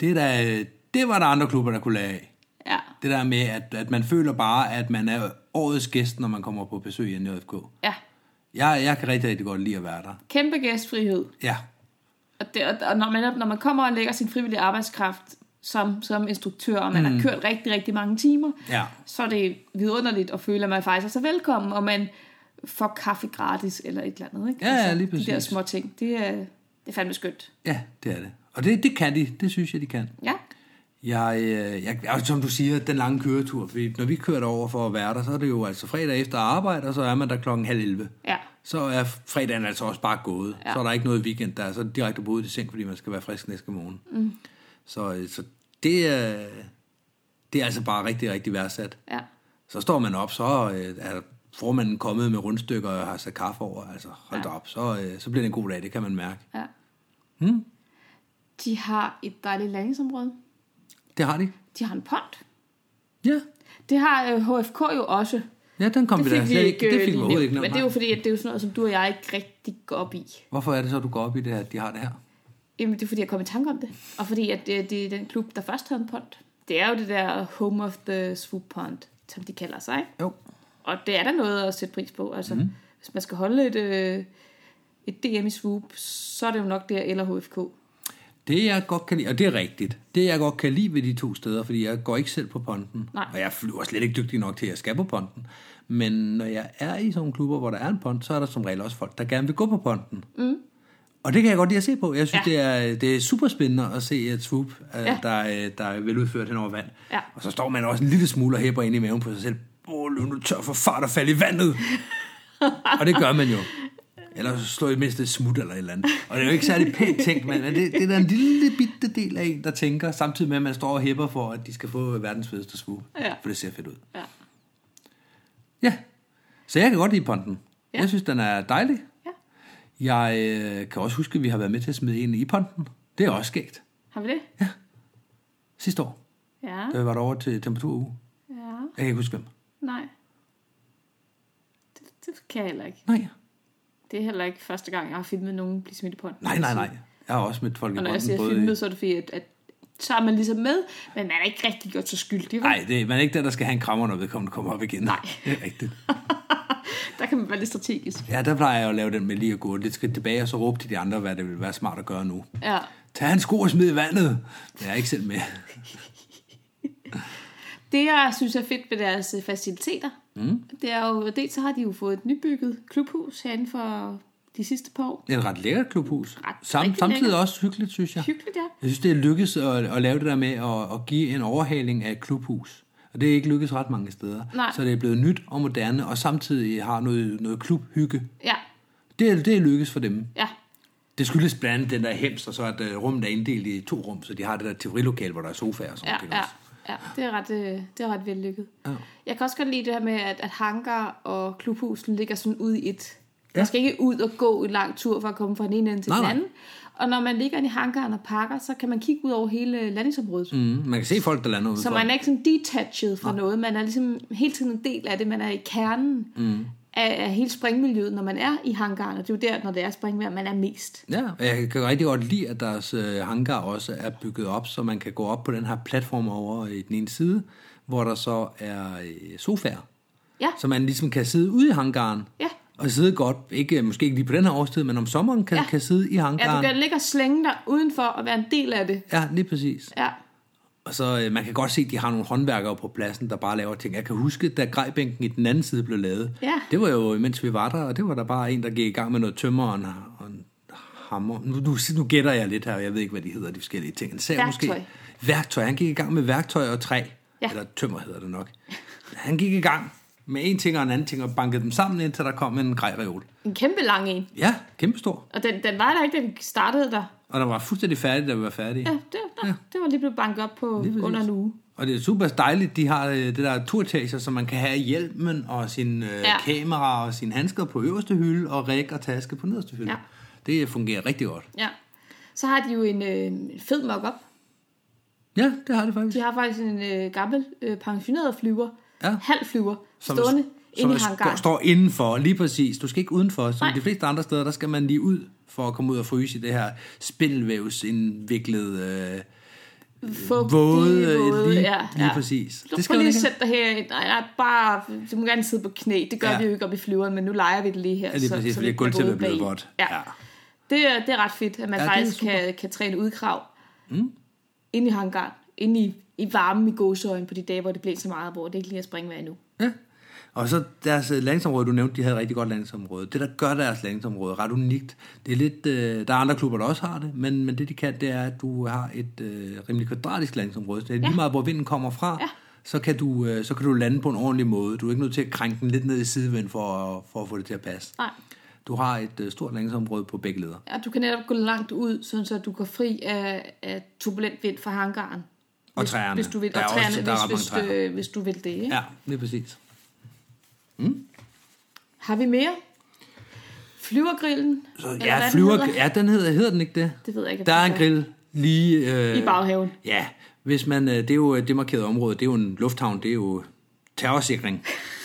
Det, er da, det var der andre klubber, der kunne lære af. Ja. Det der med, at, at man føler bare, at man er årets gæst, når man kommer på besøg i NJFK. Ja. Jeg, jeg kan rigtig, rigtig godt lide at være der. Kæmpe gæstfrihed. Ja. Og, det, og når, man, når man kommer og lægger sin frivillige arbejdskraft som, som instruktør, og man mm. har kørt rigtig, rigtig mange timer, Ja. så er det vidunderligt at føle, at man faktisk er så velkommen, og man får kaffe gratis eller et eller andet. Ikke? Altså, Ja, ja, lige De der præcis. små ting, det er, det er fandme skønt. Ja, det er det. Og det, det kan de. Det synes jeg, de kan. Ja, Jeg, øh, jeg, og som du siger, den lange køretur. Fordi når vi kører over for at være der, så er det jo altså fredag efter arbejde, og så er man der klokken halv 11. ja, Så er fredagen altså også bare gået. Ja. Så er der ikke noget weekend der. Så er det direkte på i seng, fordi man skal være frisk næste morgen. Mm. Så, øh, så det, er, det er altså bare rigtig, rigtig værdsat. ja. Så står man op, så øh, er formanden kommet med rundstykker og har sat kaffe over. Altså, hold Ja. op. Så, så bliver det en god dag, det kan man mærke. ja. Hmm? De har et dejligt landingsområde. Det har de. De har en pont. Ja, Det har øh, HFK jo også. ja den kom Det vi da slet ikke, det øh, fik vi overhovedet ikke. Men det er jo fordi, at det er jo sådan noget, som du og jeg ikke rigtig går op i. Hvorfor er det så, du går op i det her, at de har det her? Jamen, det er fordi, jeg kom i tanke om det. Og fordi, at det, det er den klub, der først havde en pont. Det er jo det der Home of the Swoop Pond, som de kalder sig. ikke? Jo. Og det er der noget at sætte pris på. Altså, mm. hvis man skal holde et, øh, et DM i swoop, så er det jo nok der eller HFK. Det jeg godt kan lide, og det er rigtigt, det jeg godt kan lide ved de to steder, fordi jeg går ikke selv på ponten, Nej. og jeg flyver slet ikke dygtig nok til, at jeg skal på ponten. Men når jeg er i sådan nogle klubber, hvor der er en pont, så er der som regel også folk, der gerne vil gå på ponten. Mm. Og det kan jeg godt lide at se på. Jeg synes, Ja. det, er, det er super spændende at se et swoop, ja. Ja. der, er- der er veludført hen over vand. Ja. Og så står man også en lille smule og hæpper ind i maven på sig selv. Åh, oh, nu tør for fart og falde i vandet. <laughs> og det gør man jo. Eller så slår I mindst et smut eller et eller andet. Og det er jo ikke særlig pænt tænkt, men det, det er der en lille bitte del af en, der tænker, samtidig med, at man står og hæpper for, at de skal få verdens fedeste swoop. Ja. For det ser fedt ud. Ja. Ja, så jeg kan godt lide ponten. Ja. Ja. Jeg synes, den er dejlig. Ja. Jeg øh, kan også huske, at vi har været med til at smide en i ponten. Det er også skægt. Har vi det? Sidste år, Ja. da vi var derovre til temperaturuge. Ja. Jeg kan ikke huske hvem. Nej. Det, det kan jeg heller ikke. Nej, Det er heller ikke første gang, jeg har filmet nogen blive smidt i pond. nej, nej, nej. Jeg har også mødt folk i Og når jeg siger både filmet, så er det fordi, at, at så er man ligesom med, men man er ikke rigtig gjort så skyldig. Nej, det, man er ikke den, der skal have en krammer, når vedkommende kommer op igen. Nej. Det er rigtigt. <laughs> Der kan man være lidt strategisk. Ja, der plejer jeg at lave den med lige at gå lidt skridt tilbage, og så råbe til de andre, hvad det vil være smart at gøre nu. Ja. Tag hans sko og smid i vandet. Jeg er ikke selv med. <laughs> Det, jeg synes er fedt ved deres øh, faciliteter, mm. det er jo, dels så har de jo fået et nybygget klubhus herinde for de sidste par år. Det er et ret lækkert klubhus. Ret- Sam, samtidig lækkert. også hyggeligt, synes jeg. Hyggeligt, ja. Jeg synes, det er lykkedes at, at lave det der med at, at give en overhaling af et klubhus. Og det er ikke lykkedes ret mange steder. Nej. Så det er blevet nyt og moderne, og samtidig har noget, noget klubhygge. Ja, Det er, det er lykkedes for dem. ja, Det skyldes blandt andet den der hems, og så er et rum, der er inddelt i to rum, så de har det der teorilokal, hvor der er sofaer og sådan ja, noget. ja, også. Ja. Det er ret, øh, det er ret vellykket. Ja. Jeg kan også godt lide det her med, at, at hangar og klubhusen ligger sådan ud i et. Ja. Man skal ikke ud og gå en lang tur for at komme fra den ene ende til Nej, den nej. anden. Og når man ligger i hangaren og pakker, så kan man kigge ud over hele landingsområdet. Mm. Man kan se folk, der lander ud Så man er ikke sådan detached fra noget. Man er ligesom hele tiden en del af det. Man er i kernen mm. Af, af hele springmiljøet, når man er i hangaren. Og det er jo der, når det er springvejr, man er mest. Ja, og jeg kan rigtig godt lide, at deres øh, hangar også er bygget op, så man kan gå op på den her platform over i den ene side, hvor der så er øh, sofaer. Ja. Så man ligesom kan sidde ude i hangaren, Ja. og sidde godt, ikke, måske ikke lige på den her årstid, men om sommeren kan, Ja. kan sidde i Ja, du hangaren. kan ligge og slænge dig udenfor og være en del af det. Ja, lige præcis. Ja, Og så øh, man kan godt se, at de har nogle håndværkere på pladsen, der bare laver ting. Jeg kan huske, da grejbænken i den anden side blev lavet. Ja. Det var jo, mens vi var der, og det var der bare en, der gik i gang med noget tømmer og en, og en hammer. Nu, nu, nu gætter jeg lidt her, og jeg ved ikke, hvad de hedder, de forskellige ting. En sav Værktøj. Måske. Værktøj. Han gik i gang med værktøj og træ. Ja. Eller tømmer hedder det nok. Han gik i gang med en ting og en anden ting, og bankede dem sammen, indtil der kom en grejreol. en kæmpe lang en. Ja, kæmpestor. Og den, den var der ikke, vi startede der. Og der var fuldstændig færdig, da vi var færdige. Ja, det, ja. det var lige blevet banket op på under en uge. Og det er super dejligt, de har øh, det der turetager, så man kan have hjelmen og sin øh, Ja. kamera og sine handsker på øverste hylde, og ræk og taske på nederste hylde. Ja. Det fungerer rigtig godt. Ja. Så har de jo en øh, fed mock-up. Ja, det har det faktisk. De har faktisk en øh, gammel øh, pensioneret flyver, Ja. halv flyver, stående som inde i hangaren. står indenfor, lige præcis. Du skal ikke udenfor. Som Nej. de fleste andre steder, der skal man lige ud for at komme ud og fryse i det her spindelvævsindviklede øh, Fugtige, våde, våde, lige, ja, lige ja. præcis. Du Det skal lige ikke sætte dig herind. Nej, nej, bare, du må gerne sidde på knæ. Det gør Ja. vi jo ikke op i flyveren, men nu leger vi det lige her. Ja, lige præcis, fordi vi ikke gulvtæppet er blevet vådt. bag. Ja. Det er, det er ret fedt, at man Ja, ja, er faktisk kan, kan træne udkrav mm. inde i hangaren. Inde i, i varmen i gåsøjen på de dage, hvor det blæser meget, hvor det ikke lige er springvejr endnu. Ja. Og så deres øh, landingsområde, du nævnte, de havde rigtig godt landingsområde. Det, der gør deres landingsområde ret unikt, det er lidt, øh, der er andre klubber, der også har det, men, men det, de kan, det er, at du har et øh, rimelig kvadratisk landingsområde. Så det er lige Ja. meget, hvor vinden kommer fra, Ja. så, kan du, øh, så kan du lande på en ordentlig måde. Du er ikke nødt til at krænke den lidt ned i sidevind for, for at få det til at passe. Nej. Du har et øh, stort landingsområde på begge leder. Ja, du kan netop gå langt ud, sådan så du går fri af, af turbulent vind fra hangaren. Og hvis, træerne. Hvis du vil, Der er og også- træerne, der er hvis, hvis, træer. øh, hvis du vil det. Ikke? Ja, det er præcis. Har vi mere? Flyvergrillen? Så, Eller ja, hvad den flyver, hedder? ja, den hedder, hedder den ikke det? Det ved jeg ikke. Der er en grill lige... Øh, I baghaven. Ja, hvis man, øh, det er jo et demarkeret område, det er jo en lufthavn, det er jo terrorsikring. <laughs>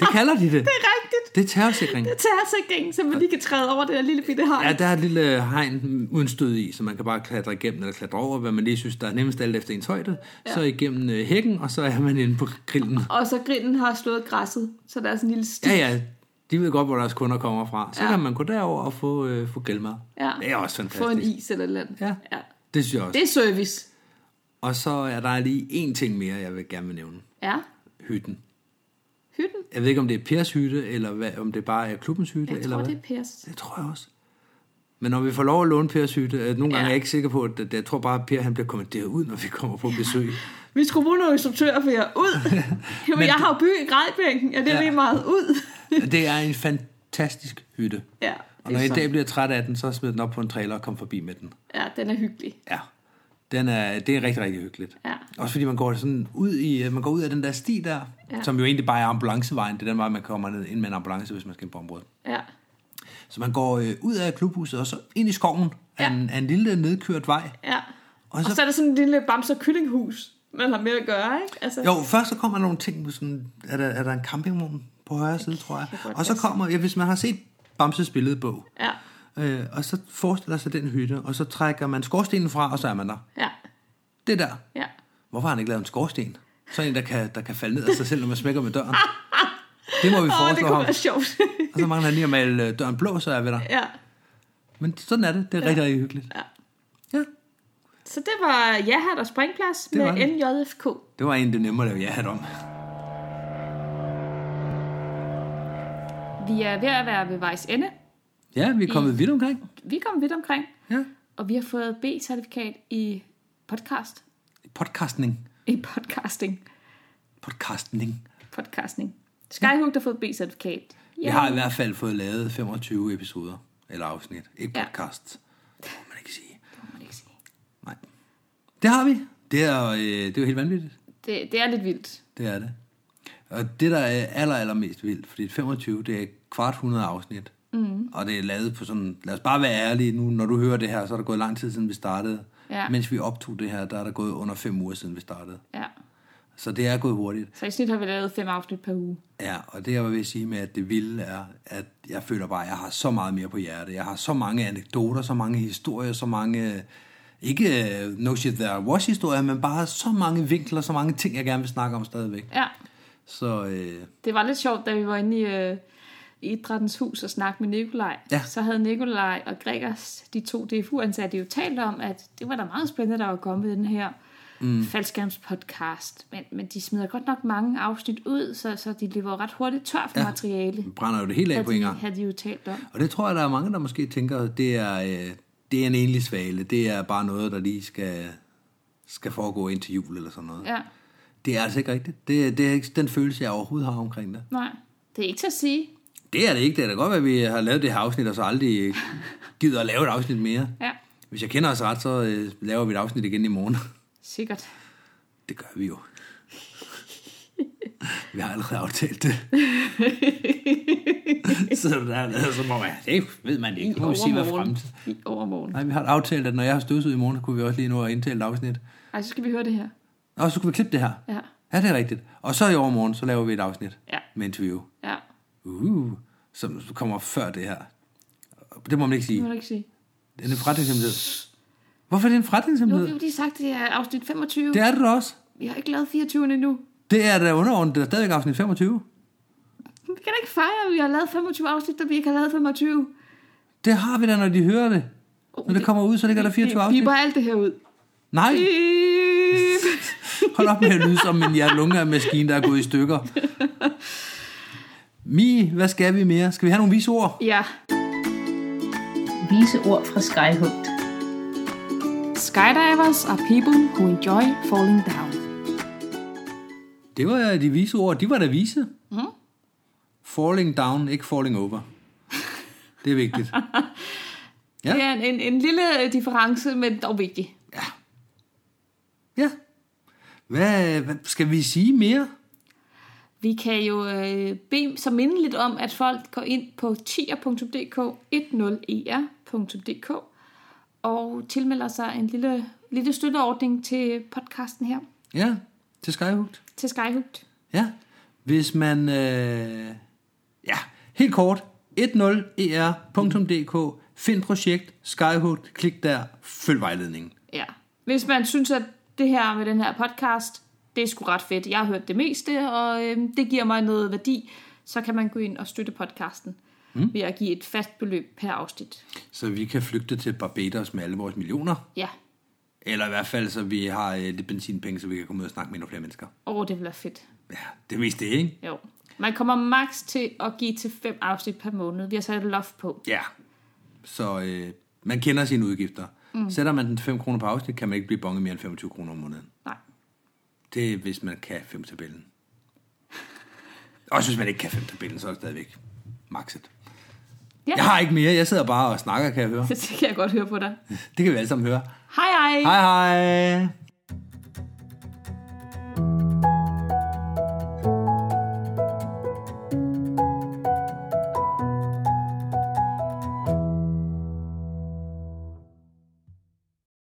Det kalder de det. <laughs> Det er rigtigt. Det er terrorsikring. Det tager sikringen, så man lige kan træde over det der lille bitte hegn. Ja, der er et lille hegn uden stød i, så man kan bare klatre igennem eller klatre over, hvad man lige synes, der er nemmest alt efter ens højde. Ja. Så igennem øh, hækken, og så er man inde på grillen. Og så grillen har slået græsset, så der er sådan en lille sti. Ja, ja, de ved godt, hvor deres kunder kommer fra. Så Ja. kan man gå derover og få, øh, få grillmad. Ja. Det er også fantastisk. Få en is eller et eller andet. Ja. ja. Det synes jeg også. Det er service. Og så er der lige én ting mere, jeg vil gerne vil nævne. Ja. Hytten. Hytten. Jeg ved ikke, om det er Pers hytte, eller hvad, om det bare er klubbens hytte, Jeg eller tror, hvad. det er Pers. Det tror jeg også. Men når vi får lov at låne Pers hytte, øh, nogle gange Ja. er jeg ikke sikker på, at jeg tror bare, at Per han bliver kommanderet ud, når vi kommer på besøg. <laughs> Vi skulle bruge nogle instruktører for jer ud. <laughs> Jamen, Men jeg har jo by i grædbænken. Ja, det er Ja. lige meget ud. det er en fantastisk hytte. ja, Og når jeg en dag bliver træt af den, så smider den op på en trailer og kommer forbi med den. Ja, den er hyggelig. Ja. Den er, det er rigtig, rigtig hyggeligt. Ja. Også fordi man går sådan ud i, man går ud af den der sti der, Ja. som jo egentlig bare er ambulancevejen. Det er den vej, man kommer ned ind med en ambulance, hvis man skal ind på området. Ja. Så man går øh, ud af klubhuset og så ind i skoven af, Ja. en, af en lille nedkørt vej. Ja. Og Og så- så, er der sådan en lille bamse- og kyllinghus, man har med at gøre, ikke? Altså, Jo, først så kommer der nogle ting på sådan, er der, er der en campingvogn på højre side, tror jeg. godt Og så kommer, ja, hvis man har set Bamses billedbog, Ja, øh, og så forestiller sig den hytte, og så trækker man skorstenen fra, og så er man der. ja, Det der. ja. Hvorfor har han ikke lavet en skorsten? Sådan en, der kan, der kan falde ned af sig selv, når man smækker med døren. Det må vi Åh, det foreslå kunne ham. være sjovt. Og så mangler han lige at male øh, døren blå, så er vi der. ja, Men sådan er det. Det er rigtig, rigtig hyggeligt. ja. Ja. Så det var ja-hat og springplads Det med det. NJFK. Det var en, det nemmere at lave ja om. Vi er ved at være ved vejs ende. Ja, vi er kommet vidt omkring. Vi er kommet vidt omkring, Ja. og vi har fået B-certifikat i podcast. Podcastning. I podcasting. Podcastning. Podcasting. Skyhook har fået B-certifikat. Vi har i hvert fald fået lavet 25 episoder, eller afsnit. Ikke Ja. podcast. Det må man ikke sige. Det må man ikke sige. Nej. Det har vi. Det er, øh, det er jo helt vanvittigt. Det, det er lidt vildt. Det er det. Og det, der er aller, aller mest vildt, fordi 25, det er kvart 100 afsnit. Mm. Og det er lavet på sådan, lad os bare være ærlige nu, når du hører det her, så er der gået lang tid siden vi startede. Ja. Mens vi optog det her, der er der gået under fem uger siden vi startede. Ja. Så det er gået hurtigt. Så i snit har vi lavet fem afsnit per uge. Ja, og det jeg vil sige med, at det vilde er, at jeg føler bare, at jeg har så meget mere på hjerte. Jeg har så mange anekdoter, så mange historier, så mange, ikke øh, no shit there was historier, men bare så mange vinkler, så mange ting, jeg gerne vil snakke om stadigvæk. Ja. Så øh, Det var lidt sjovt, da vi var inde i, øh, i Idrættens Hus og snakkede med Nikolaj. Ja. Så havde Nikolaj og Gregers, de to DFU-ansatte, jo talt om, at det var da meget spændende, der var kommet den her mm. faldskærmspodcast. Men, men de smider godt nok mange afsnit ud, så, så de løber ret hurtigt tør for ja. materiale. brænder jo det hele af på en gang. havde de jo talt om. Og det tror jeg, der er mange, der måske tænker, det er, øh, det er en enlig svale. Det er bare noget, der lige skal, skal foregå ind til jul eller sådan noget. Ja, Det er altså ikke rigtigt. Det, det er ikke den følelse, jeg overhovedet har omkring det. nej. Det er ikke til at sige. Det er det ikke. Det er da godt, at vi har lavet det her afsnit, og så aldrig gider at lave et afsnit mere. Ja, Hvis jeg kender os ret, så øh, laver vi et afsnit igen i morgen. sikkert. Det gør vi jo. Vi har allerede aftalt det. så der er lavet man, det ved man ikke. Nu vi se, hvad overmorgen. fremtiden. I overmorgen. Nej, vi har aftalt, at når jeg har støvsuget i morgen, så kunne vi også lige nå at indtale et afsnit. Ej, så skal vi høre det her. Og så skulle vi klippe det her. Ja, Ja, det er rigtigt. Og så i overmorgen, så laver vi et afsnit ja, med interview. ja. Uh, som kommer før det her. Det må man ikke Det sige. må du ikke sige. Det er en forretningshemmelighed. Hvorfor er det en Nu har forretningshemmelighed? vi sagt, det er afsnit 25. Det er det også. Vi har ikke lavet 24 endnu. Det er da underordnet, det er stadigvæk afsnit 25. Vi kan da ikke fejre, at vi har lavet 25 afsnit, da vi ikke har lavet 25. Det har vi da, når de hører det. Når det kommer ud, så ligger der 24 Vi afsnit. biber alt det her ud. Nej, <laughs> hold op med at lyde som en hjerte-lunge-maskine, der er gået i stykker. <laughs> Mi, hvad skal vi mere? Skal vi have nogle vise ord? Ja. Vise ord fra Skyhugt. Skydivers are people who enjoy falling down. Det var de vise ord. De var da vise. Mm. Falling down, ikke falling over. Det er vigtigt. <laughs> Ja. Det er en, en, en lille øh, difference, men dog vigtig. Ja. Ja. Hvad, hvad skal vi sige mere? Vi kan jo øh, bede så minde lidt om, at folk går ind på tier.dk, 10er.dk og tilmelder sig en lille, lille støtteordning til podcasten her, Ja, til Skyhooked. til Skyhugt. Ja. Hvis man... Øh, ja, helt kort. 10er.dk. Find projekt, Skyhooked. Klik der. Følg vejledningen. Ja. Hvis man synes, at det her med den her podcast, det er sgu ret fedt. Jeg har hørt det meste, og øh, det giver mig noget værdi, så kan man gå ind og støtte podcasten mm. ved at give et fast beløb per afsnit. Så vi kan flygte til Barbados med alle vores millioner. Ja, Eller i hvert fald, så vi har øh, lidt benzinpenge, så vi kan komme ud og snakke med endnu flere mennesker. åh, det vil være fedt. Ja, det er mest det, ikke? Jo. Man kommer max til at give til fem afsnit per måned. Vi har sat et loft på. Ja. Så øh, man kender sine udgifter. Mm. Sætter man den til 5 kroner på afsnit, kan man ikke blive bonget mere end 25 kroner om måneden. Nej. Det er, hvis man kan 5 tabellen. Også hvis man ikke kan 5 tabellen, så er det stadigvæk maxet. Ja, Jeg har ikke mere. Jeg sidder bare og snakker, kan jeg høre. <laughs> det kan jeg godt høre på dig. Det kan vi alle sammen høre. Hej hej! Hej hej!